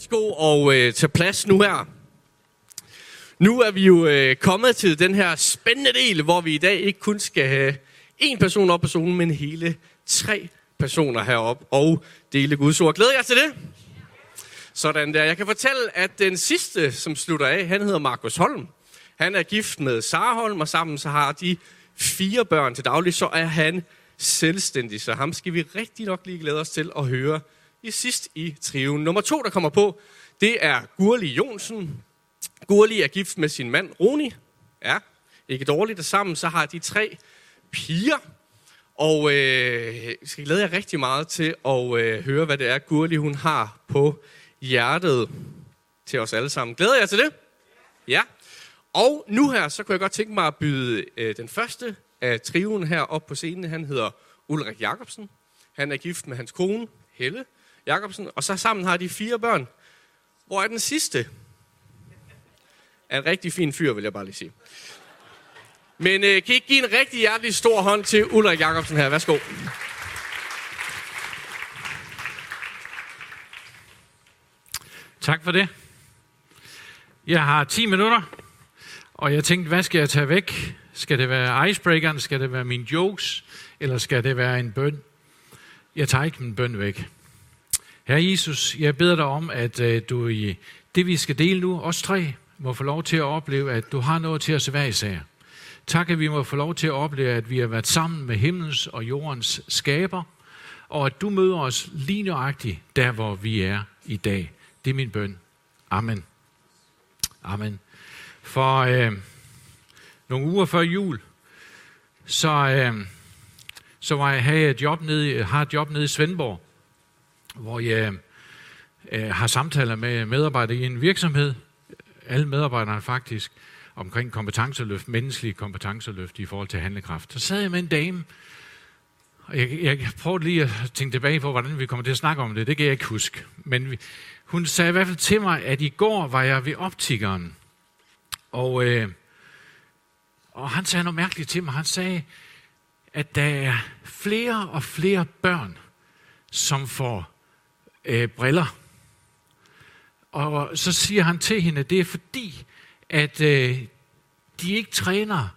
Sko og øh, tage plads nu her. Nu er vi jo øh, kommet til den her spændende del, hvor vi i dag ikke kun skal have en person op på solen, men hele tre personer herop og dele Guds ord. Glæder jeg til det? Sådan der. Jeg kan fortælle, at den sidste, som slutter af, han hedder Markus Holm. Han er gift med Sara Holm, og sammen så har de fire børn til daglig, så er han selvstændig. Så ham skal vi rigtig nok lige glæde os til at høre i sidst i triven. Nummer to, der kommer på, det er Gurli Jonsen. Gurli er gift med sin mand Roni. Ja, ikke dårligt. Og sammen så har de tre piger. Og øh, skal glæde jer rigtig meget til at øh, høre, hvad det er, Gurli hun har på hjertet til os alle sammen. Glæder jeg til det? Ja. Og nu her, så kunne jeg godt tænke mig at byde øh, den første af triven her op på scenen. Han hedder Ulrik Jacobsen. Han er gift med hans kone, Helle Jacobsen. Og så sammen har de fire børn. Hvor er den sidste? Er en rigtig fin fyr, vil jeg bare lige sige. Men øh, kan I ikke give en rigtig hjertelig stor hånd til Ulrik Jacobsen her? Værsgo. Tak for det. Jeg har 10 minutter, og jeg tænkte, hvad skal jeg tage væk? Skal det være icebreakeren? Skal det være mine jokes? Eller skal det være en bøn? Jeg tager ikke min bøn væk. Herre Jesus, jeg beder dig om, at øh, du i det, vi skal dele nu, os tre, må få lov til at opleve, at du har noget til os hver især. Tak, at vi må få lov til at opleve, at vi har været sammen med himlens og jordens skaber, og at du møder os lige nøjagtigt der, hvor vi er i dag. Det er min bøn. Amen. Amen. For øh, nogle uger før jul, så, øh, så var jeg, havde jeg et job nede, har et job nede i Svendborg, hvor jeg øh, har samtaler med medarbejdere i en virksomhed, alle medarbejderne faktisk, omkring kompetenceløft, menneskelige kompetenceløft i forhold til handlekraft. Så sad jeg med en dame, og jeg, jeg prøvede lige at tænke tilbage på, hvordan vi kommer til at snakke om det. Det kan jeg ikke huske. Men vi, hun sagde i hvert fald til mig, at i går var jeg ved optikeren. Og, øh, og han sagde noget mærkeligt til mig. Han sagde, at der er flere og flere børn, som får øh, briller. Og så siger han til hende, at det er fordi, at øh, de ikke træner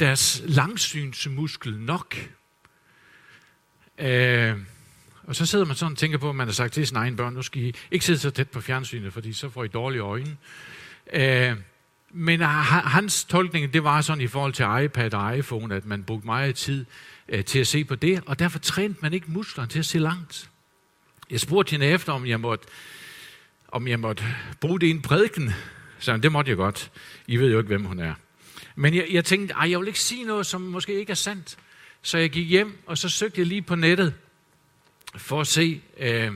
deres langsynsmuskel nok. Øh, og så sidder man sådan og tænker på, at man har sagt til sine egne børn, nu skal I ikke sidde så tæt på fjernsynet, fordi så får I dårlige øjne. Øh, men hans tolkning, det var sådan i forhold til iPad og iPhone, at man brugte meget tid øh, til at se på det, og derfor trænede man ikke musklerne til at se langt. Jeg spurgte hende efter, om jeg måtte, om jeg måtte bruge det i en prædiken. Så det måtte jeg godt. I ved jo ikke, hvem hun er. Men jeg, jeg tænkte, ej, jeg vil ikke sige noget, som måske ikke er sandt. Så jeg gik hjem, og så søgte jeg lige på nettet for at se, øh,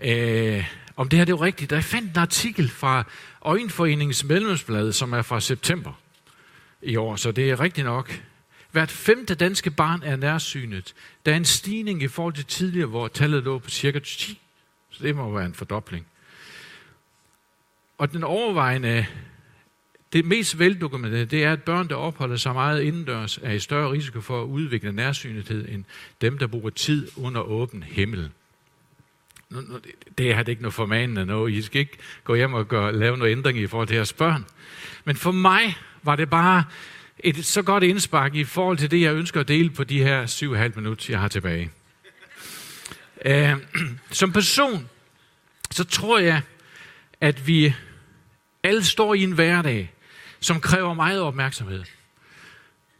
øh, om det her det var rigtigt. Der jeg fandt en artikel fra Øjenforeningens medlemsblad, som er fra september i år, så det er rigtigt nok. Hvert femte danske barn er nærsynet. Der er en stigning i forhold til tidligere, hvor tallet lå på cirka 10. Så det må være en fordobling. Og den overvejende, det mest veldokumenterede, det er, at børn, der opholder sig meget indendørs, er i større risiko for at udvikle nærsynethed end dem, der bruger tid under åben himmel. Nu, nu, det har det ikke noget formanende noget. I skal ikke gå hjem og gøre, lave noget ændring i forhold til jeres børn. Men for mig var det bare et så godt indspark i forhold til det, jeg ønsker at dele på de her 7,5 minutter, jeg har tilbage. Uh, som person, så tror jeg, at vi alle står i en hverdag, som kræver meget opmærksomhed.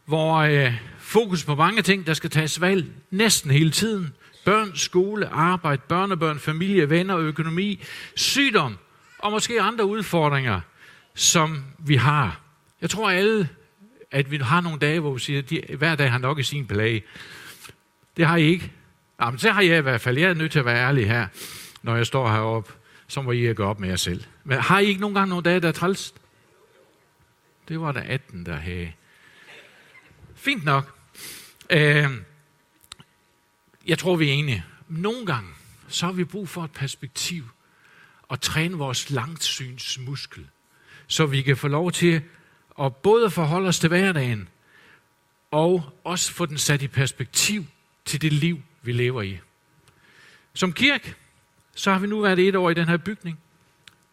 Hvor øh, fokus på mange ting, der skal tages valg næsten hele tiden. Børn, skole, arbejde, børnebørn, familie, venner, økonomi, sygdom og måske andre udfordringer, som vi har. Jeg tror alle, at vi har nogle dage, hvor vi siger, at de, hver dag har nok i sin plage. Det har I ikke. Jamen, så har jeg i hvert fald. Jeg er nødt til at være ærlig her, når jeg står heroppe så må I gå op med jer selv. Men har I ikke nogle gange nogle dage, der er træls? Det var der 18, der havde. Fint nok. Øh, jeg tror, vi er enige. Nogle gange, så har vi brug for et perspektiv og træne vores langsynsmuskel, så vi kan få lov til og både forholde os til hverdagen, og også få den sat i perspektiv til det liv, vi lever i. Som kirke, så har vi nu været et år i den her bygning,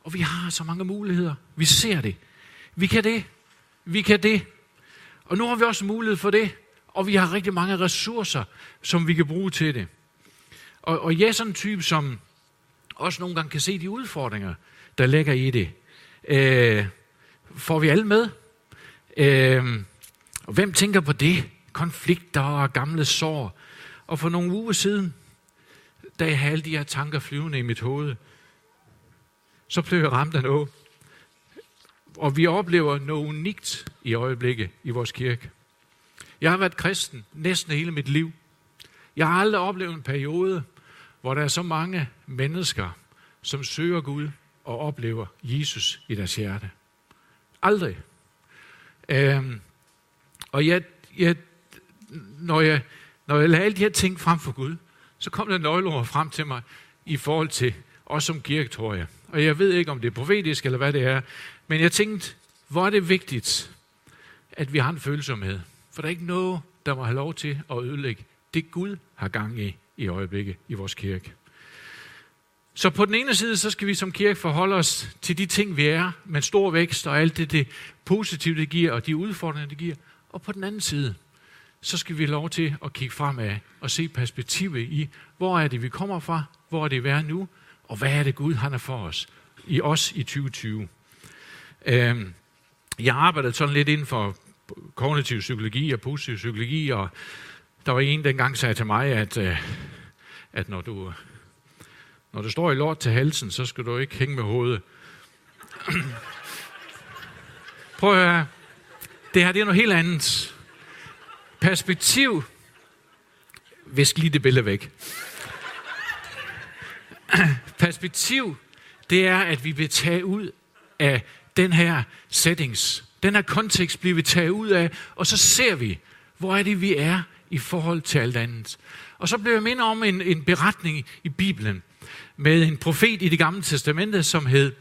og vi har så mange muligheder. Vi ser det. Vi kan det. Vi kan det. Og nu har vi også mulighed for det, og vi har rigtig mange ressourcer, som vi kan bruge til det. Og, og jeg er sådan en type, som også nogle gange kan se de udfordringer, der ligger i det. Øh, får vi alle med? Øh, og hvem tænker på det? Konflikter og gamle sår. Og for nogle uger siden, da jeg havde alle de her tanker flyvende i mit hoved, så blev jeg ramt af noget. Og vi oplever noget unikt i øjeblikket i vores kirke. Jeg har været kristen næsten hele mit liv. Jeg har aldrig oplevet en periode, hvor der er så mange mennesker, som søger Gud og oplever Jesus i deres hjerte. Aldrig. Øhm, og jeg, jeg, når, jeg, når jeg lagde alle de her ting frem for Gud, så kom der nøgleord frem til mig i forhold til os som kirke, tror jeg. Og jeg ved ikke, om det er profetisk eller hvad det er, men jeg tænkte, hvor er det vigtigt, at vi har en følsomhed. For der er ikke noget, der må have lov til at ødelægge det Gud har gang i i øjeblikket i vores kirke. Så på den ene side, så skal vi som kirke forholde os til de ting, vi er, med stor vækst og alt det, det positive, det giver, og de udfordringer, det giver. Og på den anden side, så skal vi have lov til at kigge fremad og se perspektivet i, hvor er det, vi kommer fra, hvor er det, vi er nu, og hvad er det, Gud han er for os, i os i 2020. Øhm, jeg arbejdede sådan lidt inden for kognitiv psykologi og positiv psykologi, og der var en, der engang sagde til mig, at, øh, at når, du, når det står i lort til halsen, så skal du ikke hænge med hovedet. Prøv at høre. Det her det er noget helt andet. Perspektiv. Visk lige det billede væk. Perspektiv, det er, at vi vil tage ud af den her settings. Den her kontekst bliver vi taget ud af, og så ser vi, hvor er det, vi er i forhold til alt andet. Og så blev jeg mindet om en, en beretning i Bibelen med en profet i det gamle testamente, som hed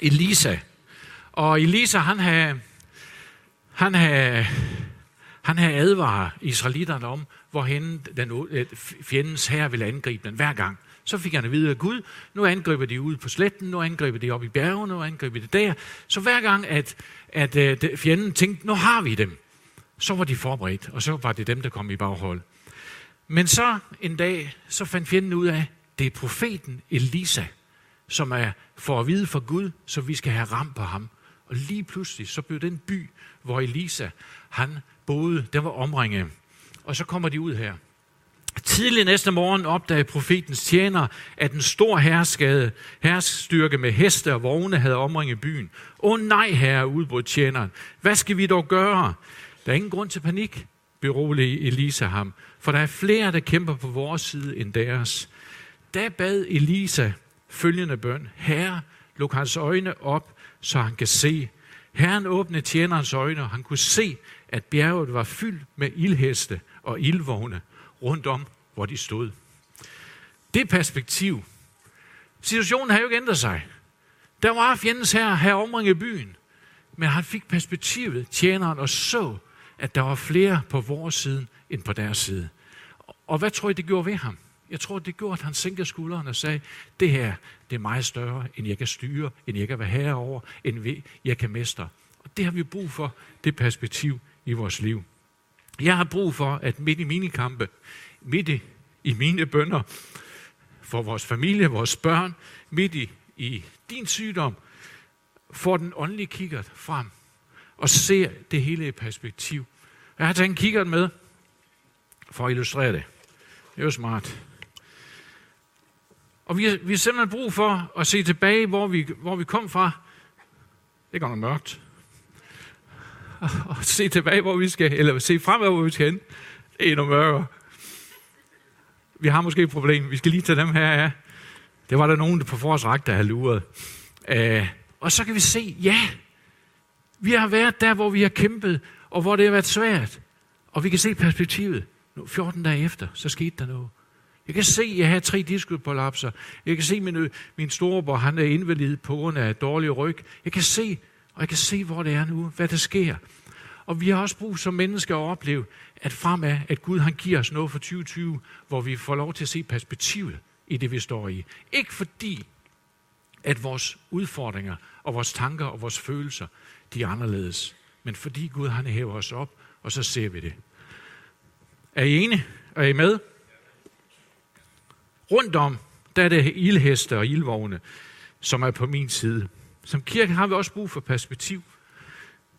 Elisa. Og Elisa, han havde, han havde, han havde advaret israelitterne om, hvorhen den, øh, fjendens herre ville angribe den hver gang. Så fik han at vide af Gud, nu angriber de ud på sletten, nu angriber de op i bjergene, nu angriber de der. Så hver gang, at, at, øh, at fjenden tænkte, nu har vi dem, så var de forberedt, og så var det dem, der kom i baghold. Men så en dag, så fandt fjenden ud af, det er profeten Elisa, som er for at vide for Gud, så vi skal have ram på ham. Og lige pludselig, så blev den by, hvor Elisa, han boede, den var omringet. Og så kommer de ud her. Tidlig næste morgen opdagede profetens tjener, at en stor herskade, herskstyrke med heste og vogne havde omringet byen. Åh nej, herre, udbrød tjeneren. Hvad skal vi dog gøre? Der er ingen grund til panik, beroligede Elisa ham, for der er flere, der kæmper på vores side end deres. Da bad Elisa følgende bøn, Herre, luk hans øjne op, så han kan se. Herren åbnede tjenerens øjne, og han kunne se, at bjerget var fyldt med ildheste og ildvogne rundt om, hvor de stod. Det perspektiv. Situationen har jo ikke ændret sig. Der var fjendens her, her omringet byen. Men han fik perspektivet, tjeneren, og så, at der var flere på vores side end på deres side. Og hvad tror I, det gjorde ved ham? Jeg tror, det gjorde, at han sænkede skuldrene og sagde, det her, det er meget større, end jeg kan styre, end jeg kan være herover, end jeg kan mestre. Og det har vi brug for, det perspektiv i vores liv. Jeg har brug for, at midt i mine kampe, midt i, i mine bønder, for vores familie, vores børn, midt i, i din sygdom, får den åndelige kikkert frem og ser det hele i perspektiv. Jeg har taget en kikkert med for at illustrere det. Det er jo smart. Og vi har, vi har simpelthen brug for at se tilbage, hvor vi, hvor vi kom fra. Det går nok mørkt. Og se tilbage, hvor vi skal, eller se fremad, hvor vi skal hen. Det er endnu mørkere. Vi har måske et problem. Vi skal lige tage dem her af. Det var der nogen på forårsræk, der havde luret. Uh, og så kan vi se, ja, vi har været der, hvor vi har kæmpet, og hvor det har været svært. Og vi kan se perspektivet. Nu, 14 dage efter, så skete der noget. Jeg kan se, at jeg har tre diskusprolapser. Jeg kan se, at min, min storebror han er invalid på grund af dårlig ryg. Jeg kan se, og jeg kan se, hvor det er nu, hvad der sker. Og vi har også brug som mennesker at opleve, at fremad, at Gud han giver os noget for 2020, hvor vi får lov til at se perspektivet i det, vi står i. Ikke fordi, at vores udfordringer og vores tanker og vores følelser, de er anderledes. Men fordi Gud han hæver os op, og så ser vi det. Er I enige? Er I med? Rundt om, der er det ildheste og ildvogne, som er på min side. Som kirke har vi også brug for perspektiv.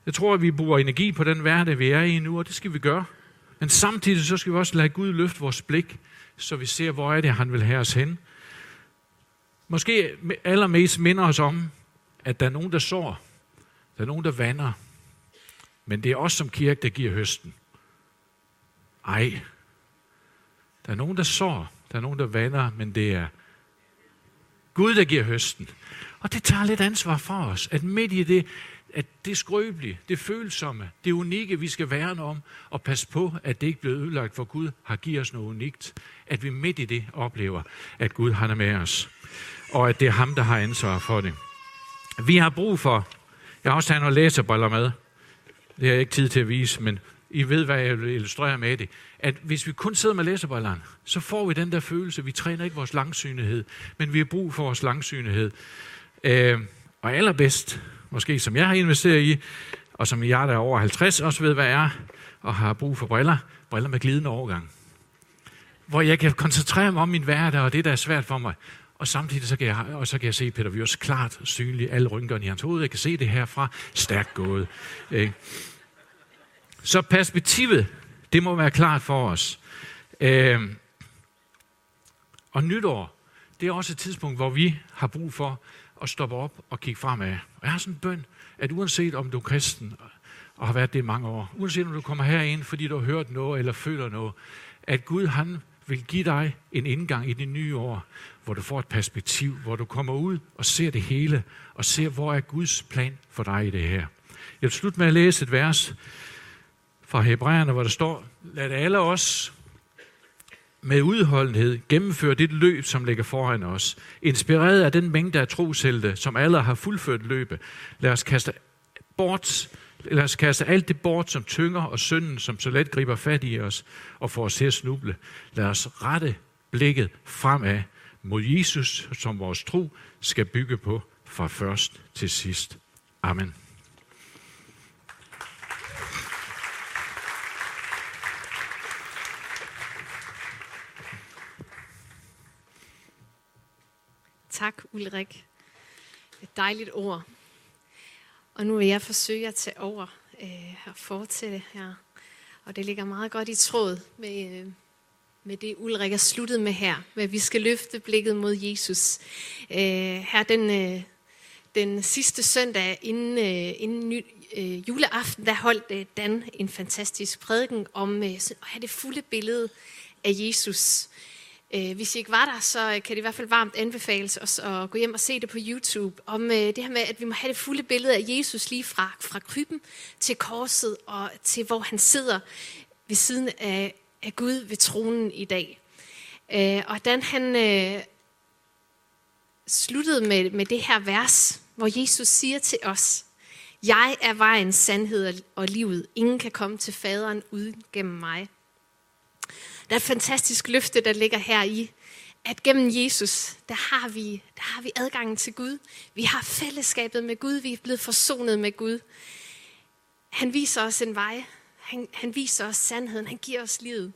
Jeg tror, at vi bruger energi på den hverdag, vi er i nu, og det skal vi gøre. Men samtidig så skal vi også lade Gud løfte vores blik, så vi ser, hvor er det, han vil have os hen. Måske allermest minder os om, at der er nogen, der sår. Der er nogen, der vander. Men det er os som kirke, der giver høsten. Ej. Der er nogen, der sår. Der er nogen, der vander, men det er Gud, der giver høsten. Og det tager lidt ansvar for os, at midt i det, at det skrøbelige, det følsomme, det unikke, vi skal værne om, og passe på, at det ikke bliver ødelagt, for Gud har givet os noget unikt. At vi midt i det oplever, at Gud han er med os, og at det er ham, der har ansvar for det. Vi har brug for, jeg har også taget nogle læserbriller med, det har jeg ikke tid til at vise, men i ved, hvad jeg vil illustrere med det, at hvis vi kun sidder med læserbrillerne, så får vi den der følelse, vi træner ikke vores langsynighed, men vi har brug for vores langsynighed. Øh, og allerbedst, måske som jeg har investeret i, og som jeg, der er over 50, også ved, hvad jeg er, og har brug for briller, briller med glidende overgang. Hvor jeg kan koncentrere mig om min hverdag, og det, der er svært for mig. Og samtidig så kan jeg, og så kan jeg se Peter Vyrs klart synligt alle rynkerne i hans hoved. Jeg kan se det herfra. Stærkt gået. Øh. Så perspektivet, det må være klart for os. Øh, og nytår, det er også et tidspunkt, hvor vi har brug for at stoppe op og kigge fremad. Og jeg har sådan en bøn, at uanset om du er kristen og har været det i mange år, uanset om du kommer herind, fordi du har hørt noget eller føler noget, at Gud han vil give dig en indgang i det nye år, hvor du får et perspektiv, hvor du kommer ud og ser det hele, og ser, hvor er Guds plan for dig i det her. Jeg vil slutte med at læse et vers fra Hebræerne, hvor der står, lad alle os med udholdenhed gennemføre det løb, som ligger foran os. Inspireret af den mængde af troshelte, som alle har fuldført løbet. Lad os kaste bort Lad os kaste alt det bort, som tynger og synden, som så let griber fat i os og får os til at snuble. Lad os rette blikket fremad mod Jesus, som vores tro skal bygge på fra først til sidst. Amen. Tak, Ulrik. Et dejligt ord. Og nu vil jeg forsøge at tage over øh, og fortsætte her. Og det ligger meget godt i tråd med, øh, med det, Ulrik er sluttet med her. Med vi skal løfte blikket mod Jesus. Øh, her den, øh, den sidste søndag inden, øh, inden ny, øh, juleaften, der holdt øh, Dan en fantastisk prædiken om øh, at have det fulde billede af Jesus. Øh, Øh, hvis I ikke var der, så øh, kan det i hvert fald varmt anbefales os at gå hjem og se det på YouTube. Om øh, det her med, at vi må have det fulde billede af Jesus lige fra, fra krybben til korset og til hvor han sidder ved siden af, af Gud ved tronen i dag. Og hvordan han øh, sluttede med, med det her vers, hvor Jesus siger til os, Jeg er vejen, sandhed og livet. Ingen kan komme til faderen uden gennem mig. Der er et fantastisk løfte, der ligger her i, at gennem Jesus, der har vi, der har vi adgangen til Gud. Vi har fællesskabet med Gud. Vi er blevet forsonet med Gud. Han viser os en vej. Han, han viser os sandheden. Han giver os livet.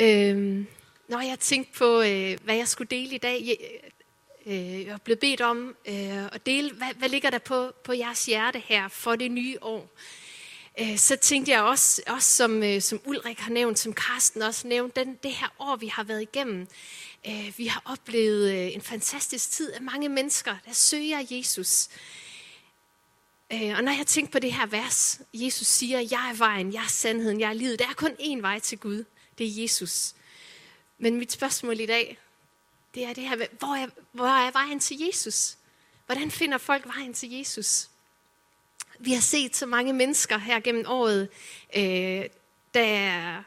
Øhm, når jeg tænkte på, øh, hvad jeg skulle dele i dag, jeg, øh, jeg blev bedt om øh, at dele, hvad, hvad ligger der på, på jeres hjerte her for det nye år. Øh, så tænkte jeg også, også som, øh, som Ulrik har nævnt, som Karsten også nævnt, den, det her år, vi har været igennem. Øh, vi har oplevet en fantastisk tid af mange mennesker, der søger Jesus. Og når jeg tænker på det her vers, Jesus siger, jeg er vejen, jeg er sandheden, jeg er livet. Der er kun én vej til Gud, det er Jesus. Men mit spørgsmål i dag, det er det her, hvor er, hvor er vejen til Jesus? Hvordan finder folk vejen til Jesus? Vi har set så mange mennesker her gennem året, øh, der,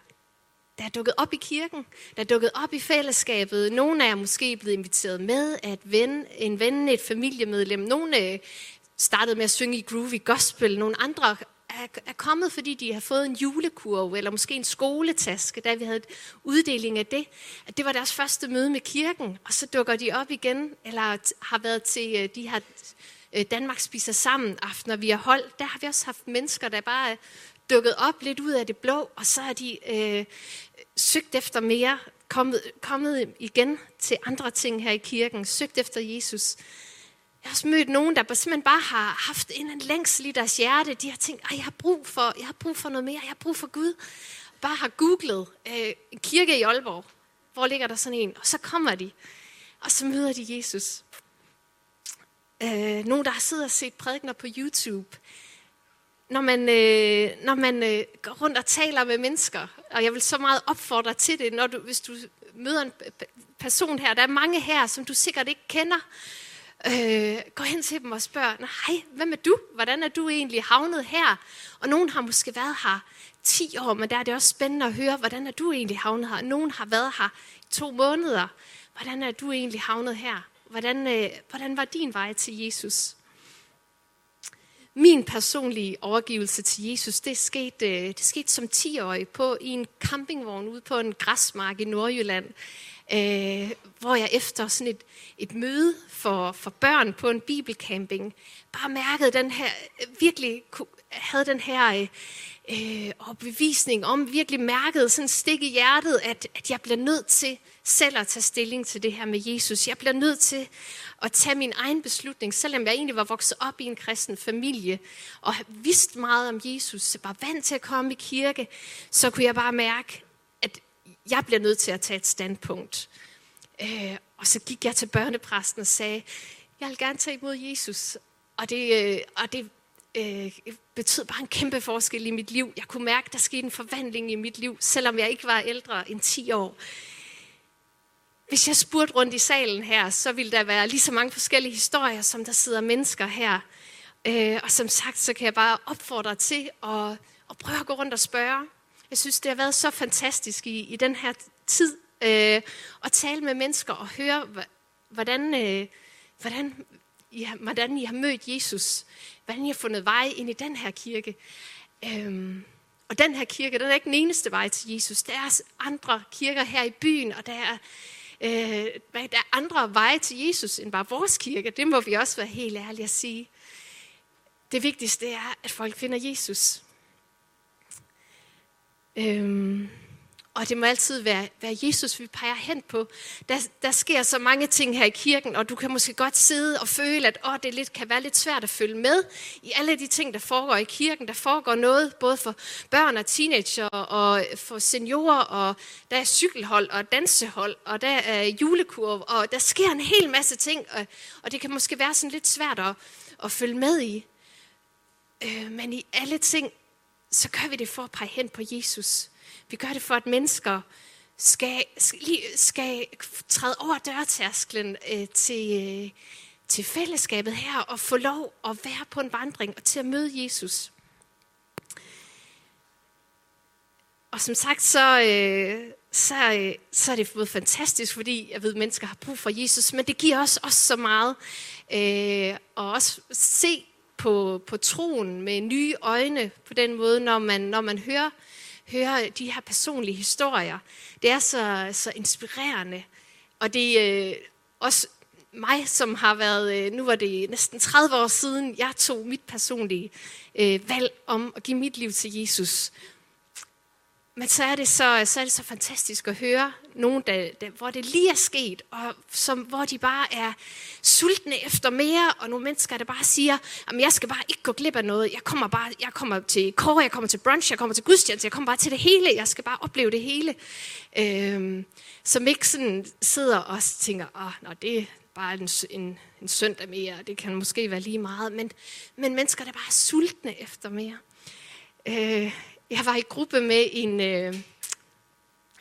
der er dukket op i kirken, der er dukket op i fællesskabet. Nogle er måske blevet inviteret med at ven, en ven, et familiemedlem. Nogle øh, startede med at synge i groovy gospel. Nogle andre er, er kommet, fordi de har fået en julekurv, eller måske en skoletaske, da vi havde uddeling af det. At det var deres første møde med kirken, og så dukker de op igen, eller har været til øh, de her øh, Danmark spiser sammen aftener, vi har holdt. Der har vi også haft mennesker, der bare er dukket op lidt ud af det blå, og så er de øh, søgt efter mere, kommet, kommet igen til andre ting her i kirken, søgt efter Jesus. Jeg har også mødt nogen, der simpelthen bare har haft en længsel i deres hjerte. De har tænkt, at jeg har brug for, jeg har brug for noget mere, jeg har brug for Gud. Bare har googlet øh, en kirke i Aalborg. Hvor ligger der sådan en? Og så kommer de, og så møder de Jesus. Øh, nogen, der har siddet og set prædikner på YouTube. Når man, øh, når man øh, går rundt og taler med mennesker, og jeg vil så meget opfordre til det, når du, hvis du møder en person her, der er mange her, som du sikkert ikke kender, øh, gå hen til dem og spørg, hej, hvem er du? Hvordan er du egentlig havnet her? Og nogen har måske været her 10 år, men der er det også spændende at høre, hvordan er du egentlig havnet her? Nogen har været her i to måneder. Hvordan er du egentlig havnet her? Hvordan, øh, hvordan var din vej til Jesus? Min personlige overgivelse til Jesus, det skete, øh, det skete som 10-årig på i en campingvogn ude på en græsmark i Nordjylland, øh, hvor jeg efter sådan et, et møde for, for børn på en bibelcamping, bare mærkede den her, øh, virkelig havde den her øh, øh, overbevisning om, virkelig mærket sådan stik i hjertet, at, at jeg bliver nødt til selv at tage stilling til det her med Jesus. Jeg bliver nødt til at tage min egen beslutning, selvom jeg egentlig var vokset op i en kristen familie, og vidste meget om Jesus, så var vant til at komme i kirke, så kunne jeg bare mærke, at jeg bliver nødt til at tage et standpunkt. Øh, og så gik jeg til børnepræsten og sagde, jeg vil gerne tage imod Jesus. Og det, øh, og det øh, betød bare en kæmpe forskel i mit liv. Jeg kunne mærke, der skete en forvandling i mit liv, selvom jeg ikke var ældre end 10 år. Hvis jeg spurgte rundt i salen her, så ville der være lige så mange forskellige historier, som der sidder mennesker her. Øh, og som sagt, så kan jeg bare opfordre til at, at prøve at gå rundt og spørge. Jeg synes, det har været så fantastisk i, i den her tid øh, at tale med mennesker og høre, hvordan, øh, hvordan, I har, hvordan I har mødt Jesus. Hvordan I har fundet vej ind i den her kirke. Øhm, og den her kirke, den er ikke den eneste vej til Jesus. Der er andre kirker her i byen, og der er Øh, der er andre veje til Jesus end bare vores kirke. Det må vi også være helt ærlige at sige. Det vigtigste er, at folk finder Jesus. Øhm, og det må altid være, være Jesus, vi peger hen på. Der, der sker så mange ting her i kirken, og du kan måske godt sidde og føle, at åh, det lidt, kan være lidt svært at følge med i alle de ting, der foregår i kirken. Der foregår noget både for børn og teenager og for seniorer, og der er cykelhold og dansehold, og der er julekurv, og der sker en hel masse ting, og, og det kan måske være sådan lidt svært at, at følge med i. Øh, men i alle ting, så gør vi det for at pege hen på Jesus. Vi gør det for, at mennesker skal, skal træde over dørtærsklen øh, til, øh, til fællesskabet her og få lov at være på en vandring og til at møde Jesus. Og som sagt, så, øh, så, øh, så er det både fantastisk, fordi jeg ved, at mennesker har brug for Jesus, men det giver os også så meget. Øh, og også se på, på troen med nye øjne på den måde, når man, når man hører høre de her personlige historier. Det er så, så inspirerende. Og det er øh, også mig, som har været, øh, nu var det næsten 30 år siden, jeg tog mit personlige øh, valg om at give mit liv til Jesus. Men så er det så, så, er det så fantastisk at høre nogen, der, der, hvor det lige er sket, og som, hvor de bare er sultne efter mere, og nogle mennesker, der bare siger, at jeg skal bare ikke gå glip af noget. Jeg kommer bare, jeg kommer til kår, jeg kommer til brunch, jeg kommer til gudstjeneste, jeg kommer bare til det hele. Jeg skal bare opleve det hele. Øhm, som ikke sådan sidder og tænker, åh, oh, det er bare en, en, en søndag mere, det kan måske være lige meget. Men, men mennesker, der bare er sultne efter mere. Øh, jeg var i gruppe med en, øh,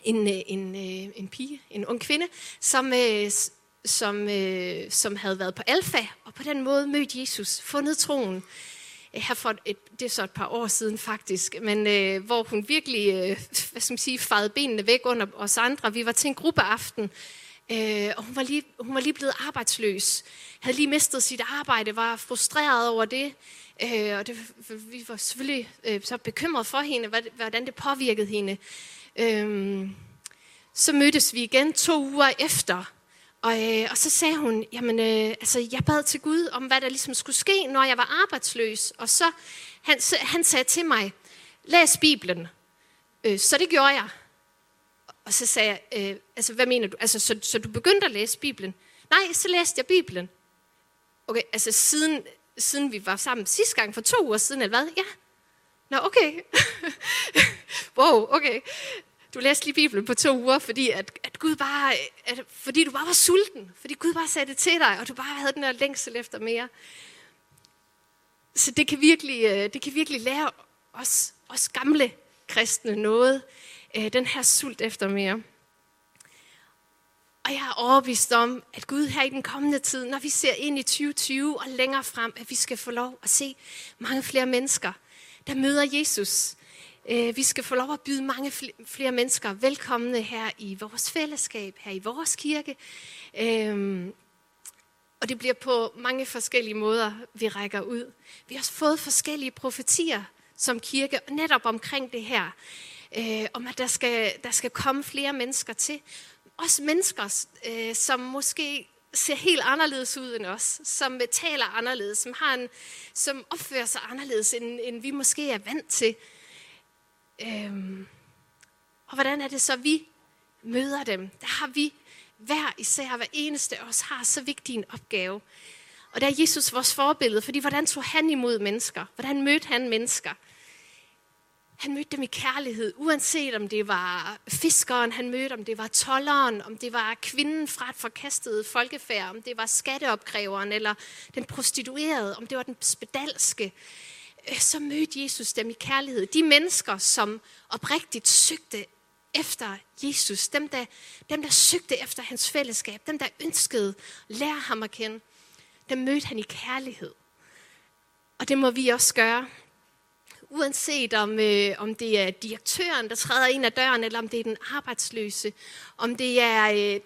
en, øh, en, øh, en pige, en ung kvinde, som, øh, som, som havde været på alfa, og på den måde mødt Jesus, fundet troen. Her for et, det er så et par år siden faktisk, men øh, hvor hun virkelig, øh, hvad skal man sige, fejede benene væk under os andre. Vi var til en gruppeaften, Øh, og hun var, lige, hun var lige blevet arbejdsløs. Havde lige mistet sit arbejde, var frustreret over det. Øh, og det, vi var selvfølgelig øh, så bekymrede for hende, hvordan det påvirkede hende. Øh, så mødtes vi igen to uger efter. Og, øh, og så sagde hun, jamen, øh, altså, jeg bad til Gud om, hvad der ligesom skulle ske, når jeg var arbejdsløs. Og så, han, han sagde til mig, læs Bibelen. Øh, så det gjorde jeg. Og så sagde jeg, øh, altså hvad mener du? Altså, så, så du begyndte at læse Bibelen? Nej, så læste jeg Bibelen. Okay, altså siden, siden vi var sammen sidste gang for to uger siden, eller hvad? Ja. Nå, okay. wow, okay. Du læste lige Bibelen på to uger, fordi at, at Gud bare, at, fordi du bare var sulten. Fordi Gud bare sagde det til dig, og du bare havde den der længsel efter mere. Så det kan virkelig, øh, det kan virkelig lære os, os gamle kristne noget øh, den her sult efter mere. Og jeg er overbevist om, at Gud her i den kommende tid, når vi ser ind i 2020 og længere frem, at vi skal få lov at se mange flere mennesker, der møder Jesus. Øh, vi skal få lov at byde mange flere mennesker velkomne her i vores fællesskab, her i vores kirke. Øh, og det bliver på mange forskellige måder, vi rækker ud. Vi har også fået forskellige profetier som kirke, netop omkring det her øh, om at der skal, der skal komme flere mennesker til. Også mennesker, øh, som måske ser helt anderledes ud end os, som taler anderledes, som, har en, som opfører sig anderledes, end, end vi måske er vant til. Øhm, og hvordan er det så, vi møder dem? Der har vi hver især, hver eneste af os har så vigtig en opgave. Og der er Jesus vores forbillede, fordi hvordan tog han imod mennesker? Hvordan mødte han mennesker? Han mødte dem i kærlighed, uanset om det var fiskeren, han mødte, om det var tolleren, om det var kvinden fra et forkastet folkefærd, om det var skatteopkræveren eller den prostituerede, om det var den spedalske. Øh, så mødte Jesus dem i kærlighed. De mennesker, som oprigtigt søgte efter Jesus, dem der, dem der søgte efter hans fællesskab, dem der ønskede at lære ham at kende, dem mødte han i kærlighed. Og det må vi også gøre uanset om, øh, om det er direktøren, der træder ind ad døren, eller om det er den arbejdsløse, om det er øh,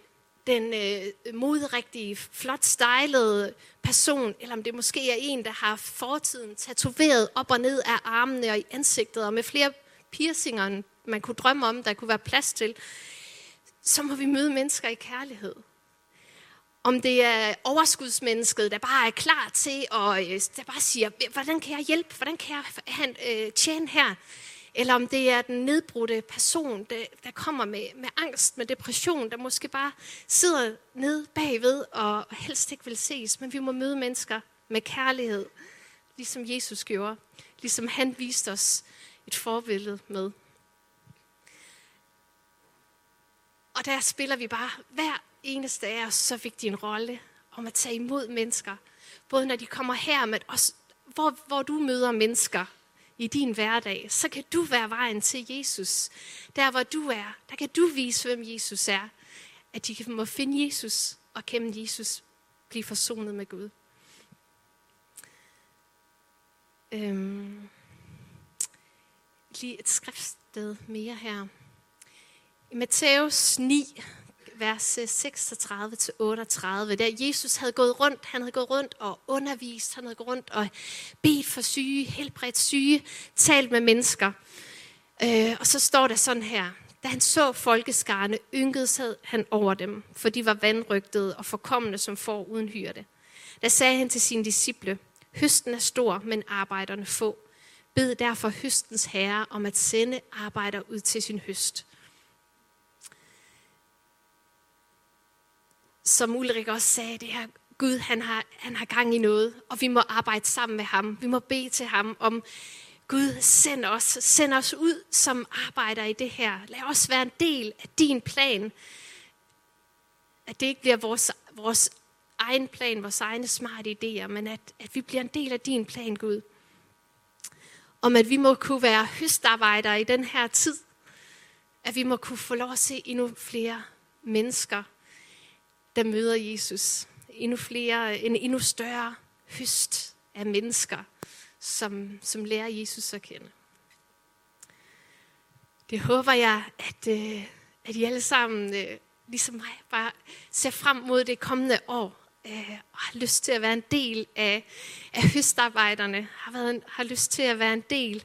den øh, modrigtige, flot stylede person, eller om det måske er en, der har fortiden tatoveret op og ned af armene og i ansigtet, og med flere piercinger, man kunne drømme om, der kunne være plads til, så må vi møde mennesker i kærlighed om det er overskudsmennesket, der bare er klar til, og øh, der bare siger, hvordan kan jeg hjælpe, hvordan kan jeg han, øh, tjene her? Eller om det er den nedbrudte person, der, der kommer med, med angst, med depression, der måske bare sidder nede bagved og helst ikke vil ses. Men vi må møde mennesker med kærlighed, ligesom Jesus gjorde. Ligesom han viste os et forbillede med. Og der spiller vi bare hver eneste af os så vigtig en rolle om at tage imod mennesker. Både når de kommer her, men også hvor, hvor du møder mennesker i din hverdag, så kan du være vejen til Jesus. Der hvor du er, der kan du vise, hvem Jesus er. At de må finde Jesus og kende Jesus blive forsonet med Gud. Øhm, lige et skriftsted mere her. I Matthæus 9, vers 36-38, der Jesus havde gået rundt, han havde gået rundt og undervist, han havde gået rundt og bedt for syge, helbredt syge, talt med mennesker. Øh, og så står der sådan her, da han så folkeskarne, ynkede han over dem, for de var vandrygtede og forkommende som får uden hyrde. Da sagde han til sine disciple, høsten er stor, men arbejderne få. Bed derfor høstens herre om at sende arbejder ud til sin høst. Som Ulrik også sagde, det her Gud, han har, han har gang i noget, og vi må arbejde sammen med ham. Vi må bede til ham om, Gud, send os, send os ud som arbejder i det her. Lad os være en del af din plan. At det ikke bliver vores, vores egen plan, vores egne smarte idéer, men at, at vi bliver en del af din plan, Gud. Om at vi må kunne være høstarbejdere i den her tid. At vi må kunne få lov at se endnu flere mennesker der møder Jesus. Endnu flere, en endnu større høst af mennesker, som, som lærer Jesus at kende. Det håber jeg, at, øh, at I alle sammen øh, ligesom mig, bare ser frem mod det kommende år, øh, og har lyst til at være en del af, af høstarbejderne, har, været en, har lyst til at være en del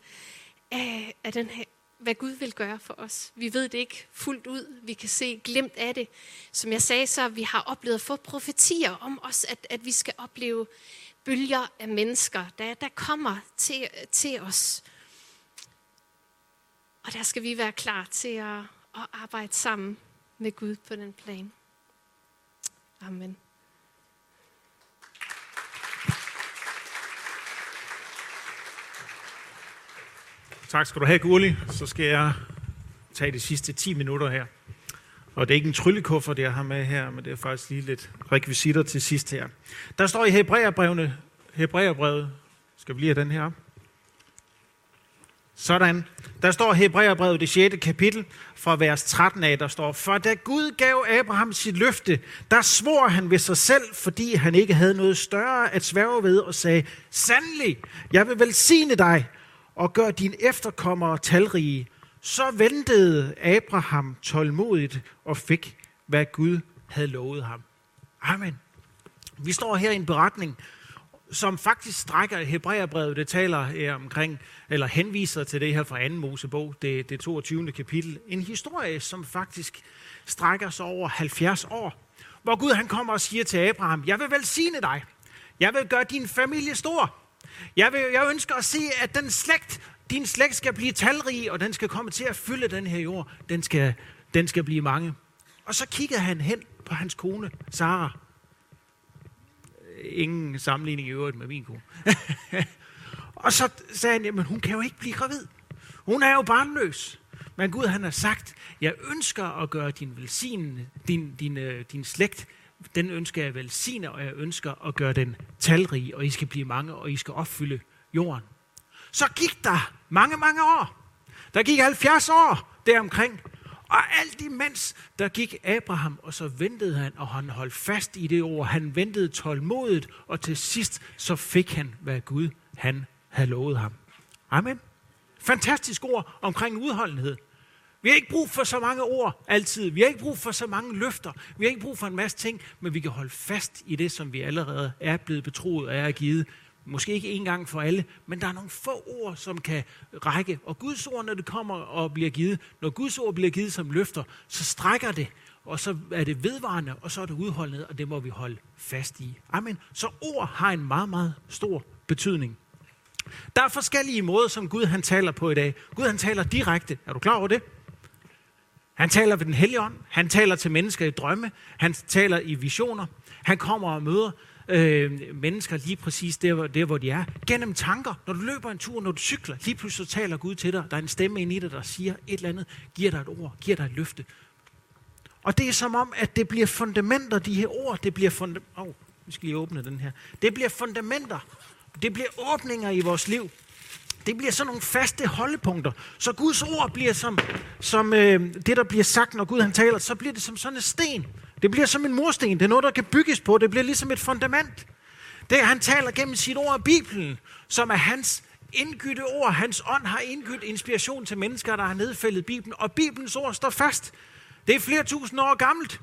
af, af den her, hvad Gud vil gøre for os. Vi ved det ikke fuldt ud. Vi kan se glimt af det. Som jeg sagde, så vi har oplevet at få profetier om os, at, at vi skal opleve bølger af mennesker, der, der kommer til, til os. Og der skal vi være klar til at, at arbejde sammen med Gud på den plan. Amen. Tak skal du have, Gurli. Så skal jeg tage de sidste 10 minutter her. Og det er ikke en tryllekuffer, det jeg har med her, men det er faktisk lige lidt rekvisitter til sidst her. Der står i Hebræerbrevene, Hebræerbrevet, skal vi lige have den her Sådan. Der står Hebræerbrevet, det 6. kapitel, fra vers 13 af, der står, For da Gud gav Abraham sit løfte, der svor han ved sig selv, fordi han ikke havde noget større at sværge ved, og sagde, Sandelig, jeg vil velsigne dig, og gør dine efterkommere talrige. Så ventede Abraham tålmodigt og fik, hvad Gud havde lovet ham. Amen. Vi står her i en beretning, som faktisk strækker Hebræerbrevet, det taler omkring, eller henviser til det her fra 2. Mosebog, det, det 22. kapitel. En historie, som faktisk strækker sig over 70 år, hvor Gud han kommer og siger til Abraham, jeg vil velsigne dig. Jeg vil gøre din familie stor. Jeg, vil, jeg ønsker at se, at den slægt, din slægt skal blive talrig, og den skal komme til at fylde den her jord. Den skal, den skal blive mange. Og så kiggede han hen på hans kone, Sara. Ingen sammenligning i øvrigt med min kone. og så sagde han, jamen hun kan jo ikke blive gravid. Hun er jo barnløs. Men Gud han har sagt, jeg ønsker at gøre din velsignende, din, din, øh, din slægt den ønsker jeg velsigne, og jeg ønsker at gøre den talrig, og I skal blive mange, og I skal opfylde jorden. Så gik der mange, mange år. Der gik 70 år deromkring. Og alt imens, der gik Abraham, og så ventede han, og han holdt fast i det ord. Han ventede tålmodigt, og til sidst, så fik han, hvad Gud han havde lovet ham. Amen. Fantastisk ord omkring udholdenhed. Vi har ikke brug for så mange ord altid. Vi har ikke brug for så mange løfter. Vi har ikke brug for en masse ting, men vi kan holde fast i det, som vi allerede er blevet betroet og er givet. Måske ikke en gang for alle, men der er nogle få ord, som kan række. Og Guds ord, når det kommer og bliver givet, når Guds ord bliver givet som løfter, så strækker det, og så er det vedvarende, og så er det udholdende, og det må vi holde fast i. Amen. Så ord har en meget, meget stor betydning. Der er forskellige måder, som Gud han taler på i dag. Gud han taler direkte. Er du klar over det? Han taler ved den hellige ånd. Han taler til mennesker i drømme. Han taler i visioner. Han kommer og møder øh, mennesker lige præcis der, der, hvor de er. Gennem tanker. Når du løber en tur, når du cykler, lige pludselig så taler Gud til dig. Der er en stemme ind i dig, der siger et eller andet. Giver dig et ord. Giver dig et løfte. Og det er som om, at det bliver fundamenter, de her ord. Det bliver fundamenter. Oh, vi skal lige åbne den her. Det bliver fundamenter. Det bliver åbninger i vores liv. Det bliver sådan nogle faste holdepunkter. Så Guds ord bliver som, som øh, det, der bliver sagt, når Gud han taler, så bliver det som sådan en sten. Det bliver som en mursten. Det er noget, der kan bygges på. Det bliver ligesom et fundament. Det, han taler gennem sit ord i Bibelen, som er hans indgytte ord. Hans ånd har indgydt inspiration til mennesker, der har nedfældet Bibelen. Og Bibelens ord står fast. Det er flere tusind år gammelt.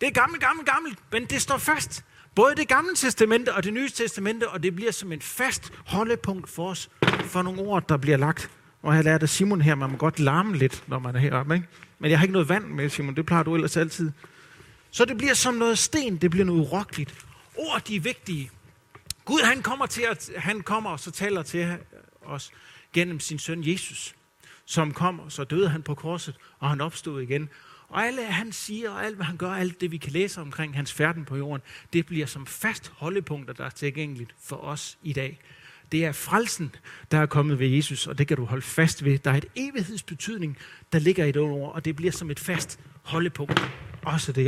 Det er gammelt, gammelt, gammelt, men det står fast. Både det gamle testamente og det nye testamente, og det bliver som en fast holdepunkt for os, for nogle ord, der bliver lagt. Og jeg lærte Simon her, man må godt larme lidt, når man er heroppe. Ikke? Men jeg har ikke noget vand med, Simon. Det plejer du ellers altid. Så det bliver som noget sten. Det bliver noget urokkeligt. Ord, de er vigtige. Gud, han kommer, til at, han kommer og så taler til os gennem sin søn Jesus, som kom, og så døde han på korset, og han opstod igen. Og alt han siger, og alt hvad han gør, alt det vi kan læse omkring hans færden på jorden, det bliver som fast holdepunkter, der er tilgængeligt for os i dag. Det er frelsen, der er kommet ved Jesus, og det kan du holde fast ved. Der er et evighedsbetydning, der ligger i det ord, og det bliver som et fast holdepunkt. Også det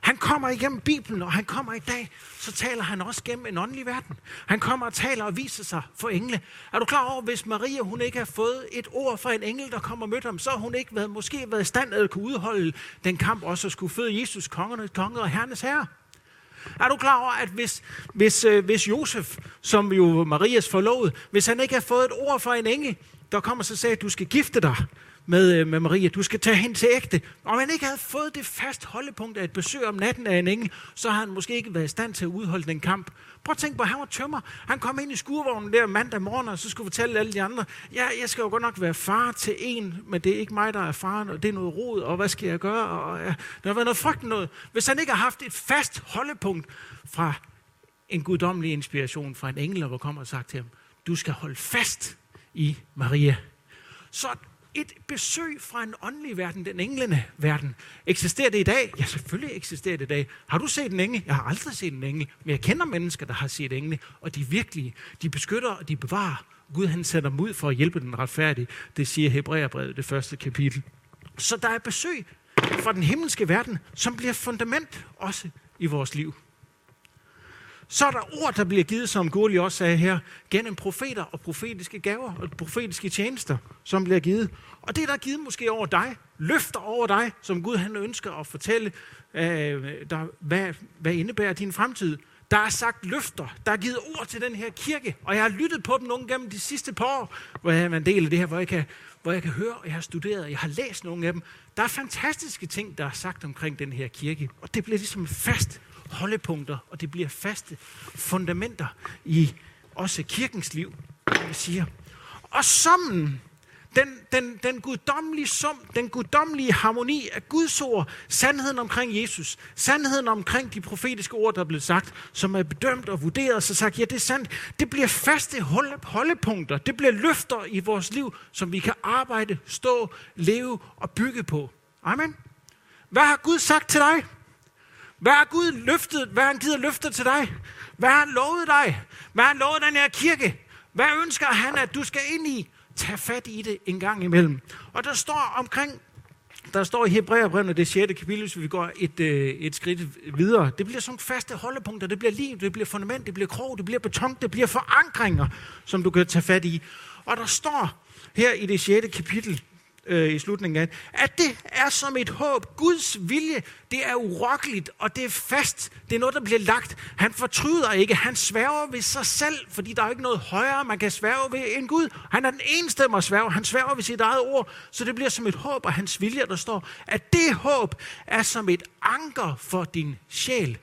han kommer igennem Bibelen, og han kommer i dag, så taler han også gennem en åndelig verden. Han kommer og taler og viser sig for engle. Er du klar over, hvis Maria hun ikke har fået et ord fra en engel, der kommer og mødte ham, så har hun ikke været, måske været i stand at kunne udholde den kamp også at skulle føde Jesus, kongerne, konger og herrenes herre. Er du klar over, at hvis, hvis, øh, hvis Josef, som jo Marias forlovede, hvis han ikke har fået et ord fra en engel, der kommer så sagde, at du skal gifte dig med, øh, med Maria. Du skal tage hen til ægte. Og man ikke havde fået det fast holdepunkt af et besøg om natten af en engel, så havde han måske ikke været i stand til at udholde den kamp. Prøv at tænke på, han var tømmer. Han kom ind i skurvognen der mandag morgen, og så skulle fortælle alle de andre, ja, jeg skal jo godt nok være far til en, men det er ikke mig, der er faren, og det er noget rod, og hvad skal jeg gøre? Og, ja, der har været noget frygtende noget. Hvis han ikke har haft et fast holdepunkt fra en guddommelig inspiration fra en engel, der kommer og sagt til ham, du skal holde fast i Maria. Så et besøg fra en åndelig verden, den englende verden. Eksisterer det i dag? Ja, selvfølgelig eksisterer det i dag. Har du set en engel? Jeg har aldrig set en engel, men jeg kender mennesker, der har set engle, og de virkelige, de beskytter og de bevarer. Gud han sætter dem ud for at hjælpe den retfærdige. Det siger Hebræerbrevet, det første kapitel. Så der er besøg fra den himmelske verden, som bliver fundament også i vores liv. Så er der ord, der bliver givet, som Gurli også sagde her, gennem profeter og profetiske gaver og profetiske tjenester, som bliver givet. Og det, der er givet måske over dig, løfter over dig, som Gud han ønsker at fortælle, øh, der, hvad, hvad indebærer din fremtid. Der er sagt løfter, der er givet ord til den her kirke, og jeg har lyttet på dem nogle gennem de sidste par år, hvor jeg har en del af det her, hvor jeg kan, hvor jeg kan høre, og jeg har studeret, og jeg har læst nogle af dem. Der er fantastiske ting, der er sagt omkring den her kirke, og det bliver ligesom fast holdepunkter, og det bliver faste fundamenter i også kirkens liv, jeg siger. Og sammen, den, den, den guddommelige sum, den guddommelige harmoni af Guds ord, sandheden omkring Jesus, sandheden omkring de profetiske ord, der er blevet sagt, som er bedømt og vurderet, og så sagt, ja, det er sandt. Det bliver faste holdepunkter. Det bliver løfter i vores liv, som vi kan arbejde, stå, leve og bygge på. Amen. Hvad har Gud sagt til dig? Hvad har Gud løftet? Hvad har han givet løfter til dig? Hvad har han lovet dig? Hvad har han lovet den her kirke? Hvad ønsker han, at du skal ind i? Tag fat i det en gang imellem. Og der står omkring, der står i Hebræerbrevet, det 6. kapitel, hvis vi går et, øh, et skridt videre. Det bliver sådan faste holdepunkter, det bliver liv, det bliver fundament, det bliver krog, det bliver beton, det bliver forankringer, som du kan tage fat i. Og der står her i det 6. kapitel, øh, i slutningen af at det er som et håb. Guds vilje, det er urokkeligt, og det er fast. Det er noget, der bliver lagt. Han fortryder ikke. Han sværger ved sig selv, fordi der er ikke noget højere, man kan sværge ved end Gud. Han er den eneste, der må sværge. Han sværger ved sit eget ord, så det bliver som et håb, og hans vilje, der står, at det håb er som et anker for din sjæl.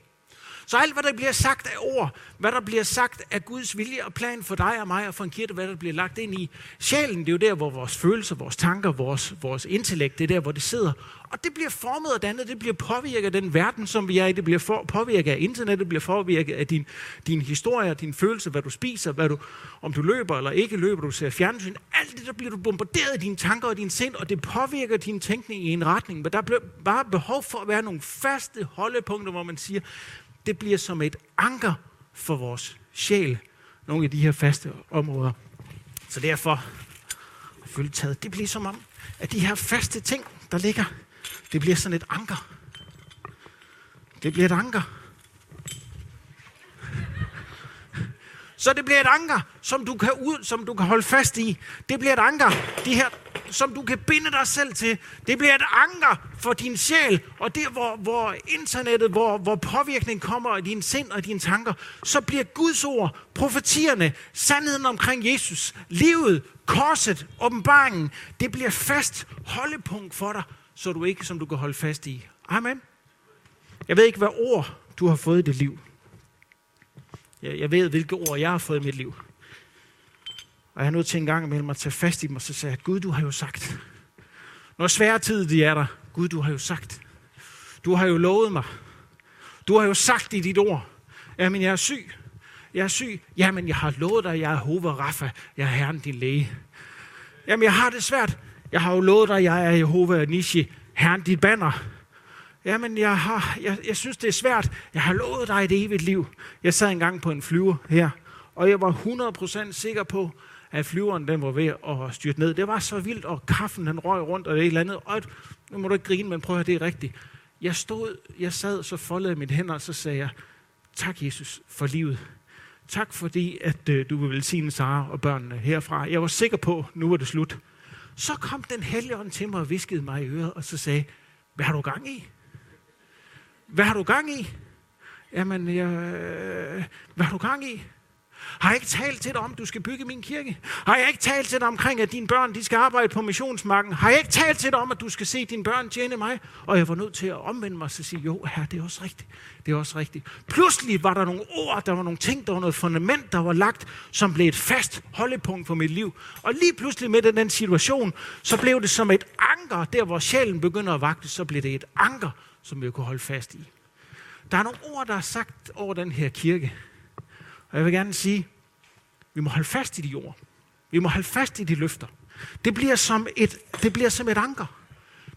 Så alt, hvad der bliver sagt af ord, hvad der bliver sagt af Guds vilje og plan for dig og mig og for en kirke, hvad der bliver lagt ind i sjælen, det er jo der, hvor vores følelser, vores tanker, vores, vores intellekt, det er der, hvor det sidder. Og det bliver formet og dannet, det bliver påvirket af den verden, som vi er i, det bliver for, påvirket af internettet, det bliver påvirket af din, din historie, din følelse, hvad du spiser, hvad du, om du løber eller ikke løber, du ser fjernsyn. Alt det, der bliver du bombarderet i dine tanker og din sind, og det påvirker din tænkning i en retning. Men der bliver bare behov for at være nogle faste holdepunkter, hvor man siger, det bliver som et anker for vores sjæl, nogle af de her faste områder. Så derfor, følge taget, det bliver som om, at de her faste ting, der ligger, det bliver sådan et anker. Det bliver et anker. Så det bliver et anker, som du kan ud, som du kan holde fast i. Det bliver et anker, det her som du kan binde dig selv til. Det bliver et anker for din sjæl, og det hvor, hvor internettet, hvor, hvor påvirkningen kommer i din sind og dine tanker, så bliver Guds ord, profetierne, sandheden omkring Jesus, livet, korset, åbenbaringen, det bliver fast holdepunkt for dig, så du ikke, som du kan holde fast i. Amen. Jeg ved ikke, hvad ord du har fået i dit liv. Jeg jeg ved, hvilke ord jeg har fået i mit liv. Og jeg er nødt til en gang imellem at tage fast i dem, og så sige, Gud, du har jo sagt. Når svære tid de er der, Gud, du har jo sagt. Du har jo lovet mig. Du har jo sagt i dit ord, jamen jeg er syg. Jeg er syg. Jamen jeg har lovet dig, jeg er Jehova Rafa. Jeg er Herren din læge. Jamen jeg har det svært. Jeg har jo lovet dig, jeg er Jehova Nishi. Herren dit banner. Jamen, jeg, har, jeg, jeg synes, det er svært. Jeg har lovet dig et evigt liv. Jeg sad engang på en flyver her, og jeg var 100% sikker på, at flyveren den var ved at styrte ned. Det var så vildt, og kaffen den røg rundt, og det et eller andet. Og nu må du ikke grine, men prøv at høre, det er rigtigt. Jeg stod, jeg sad, så foldede mine hænder, og så sagde jeg, tak Jesus for livet. Tak fordi, at øh, du vil velsigne Sara og børnene herfra. Jeg var sikker på, nu var det slut. Så kom den hellige ånd til mig og viskede mig i øret, og så sagde, hvad har du gang i? Hvad har du gang i? Jamen, jeg, øh, hvad har du gang i? Har jeg ikke talt til dig om, at du skal bygge min kirke? Har jeg ikke talt til dig omkring, at dine børn de skal arbejde på missionsmarken? Har jeg ikke talt til dig om, at du skal se dine børn tjene mig? Og jeg var nødt til at omvende mig og sige, jo her, det er også rigtigt. Det er også rigtigt. Pludselig var der nogle ord, der var nogle ting, der var noget fundament, der var lagt, som blev et fast holdepunkt for mit liv. Og lige pludselig med den situation, så blev det som et anker, der hvor sjælen begynder at vagte, så blev det et anker, som vi kunne holde fast i. Der er nogle ord, der er sagt over den her kirke. Og jeg vil gerne sige, vi må holde fast i de ord. Vi må holde fast i de løfter. Det bliver som et, det bliver som et anker.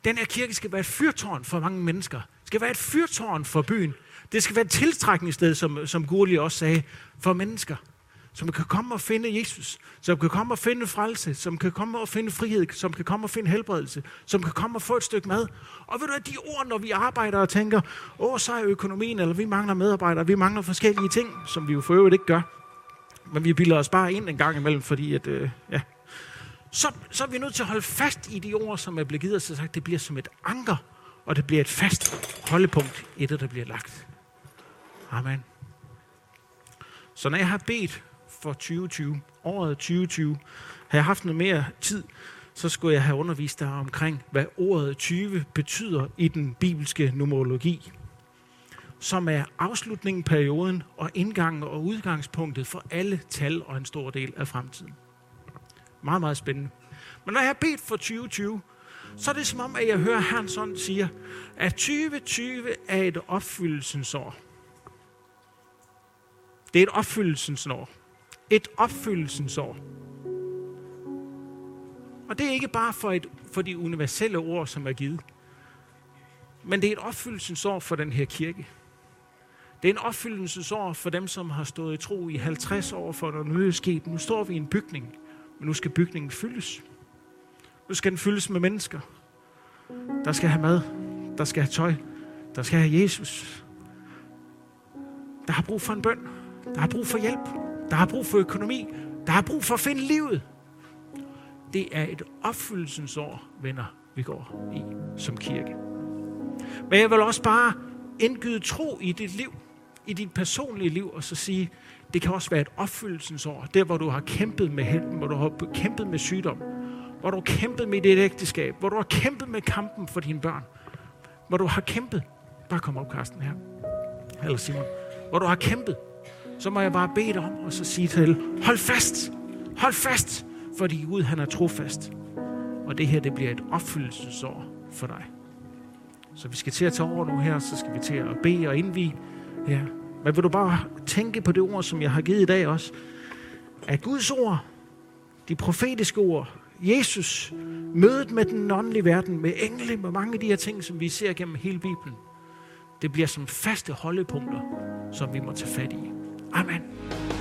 Den her kirke skal være et fyrtårn for mange mennesker. Det skal være et fyrtårn for byen. Det skal være et tiltrækningssted, som, som Gurli også sagde, for mennesker. Som kan komme og finde Jesus. Som kan komme og finde frelse. Som kan komme og finde frihed. Som kan komme og finde helbredelse. Som kan komme og få et stykke mad. Og ved du hvad, de ord, når vi arbejder og tænker, åh, så er økonomien, eller vi mangler medarbejdere, vi mangler forskellige ting, som vi jo for øvrigt ikke gør. Men vi bilder os bare ind en gang imellem, fordi at, øh, ja. Så, så er vi nødt til at holde fast i de ord, som er blevet givet os. Så sagt, det bliver som et anker, og det bliver et fast holdepunkt i det, der bliver lagt. Amen. Så når jeg har bedt for 2020, året 2020, har jeg haft noget mere tid, så skulle jeg have undervist dig omkring, hvad ordet 20 betyder i den bibelske numerologi, som er afslutningen, perioden og indgangen og udgangspunktet for alle tal og en stor del af fremtiden. Meget, meget spændende. Men når jeg har bedt for 2020, så er det som om, at jeg hører Herren sådan siger, at 2020 er et opfyldelsens år. Det er et opfyldelsens år. Et opfyldelsens år. Og det er ikke bare for, et, for de universelle ord, som er givet. Men det er et opfyldelsens år for den her kirke. Det er en opfyldelsens år for dem, som har stået i tro i 50 år, for der nu er sket. Nu står vi i en bygning, men nu skal bygningen fyldes. Nu skal den fyldes med mennesker. Der skal have mad, der skal have tøj, der skal have Jesus. Der har brug for en bøn. Der har brug for hjælp. Der har brug for økonomi. Der har brug for at finde livet. Det er et opfyldelsens år, venner, vi går i som kirke. Men jeg vil også bare indgyde tro i dit liv, i dit personlige liv, og så sige, det kan også være et opfyldelsens år. Der, hvor du har kæmpet med helten, hvor du har kæmpet med sygdom, hvor du har kæmpet med dit ægteskab, hvor du har kæmpet med kampen for dine børn, hvor du har kæmpet. Bare kom op, Karsten, her. Eller Simon. Hvor du har kæmpet så må jeg bare bede dig om, og så sige til hold fast, hold fast, fordi Gud han er trofast. Og det her, det bliver et opfyldelsesår for dig. Så vi skal til at tage over nu her, så skal vi til at bede og indvige. Ja. Men vil du bare tænke på det ord, som jeg har givet i dag også, at Guds ord, de profetiske ord, Jesus, mødet med den åndelige verden, med engle, med mange af de her ting, som vi ser gennem hele Bibelen, det bliver som faste holdepunkter, som vi må tage fat i. Amen.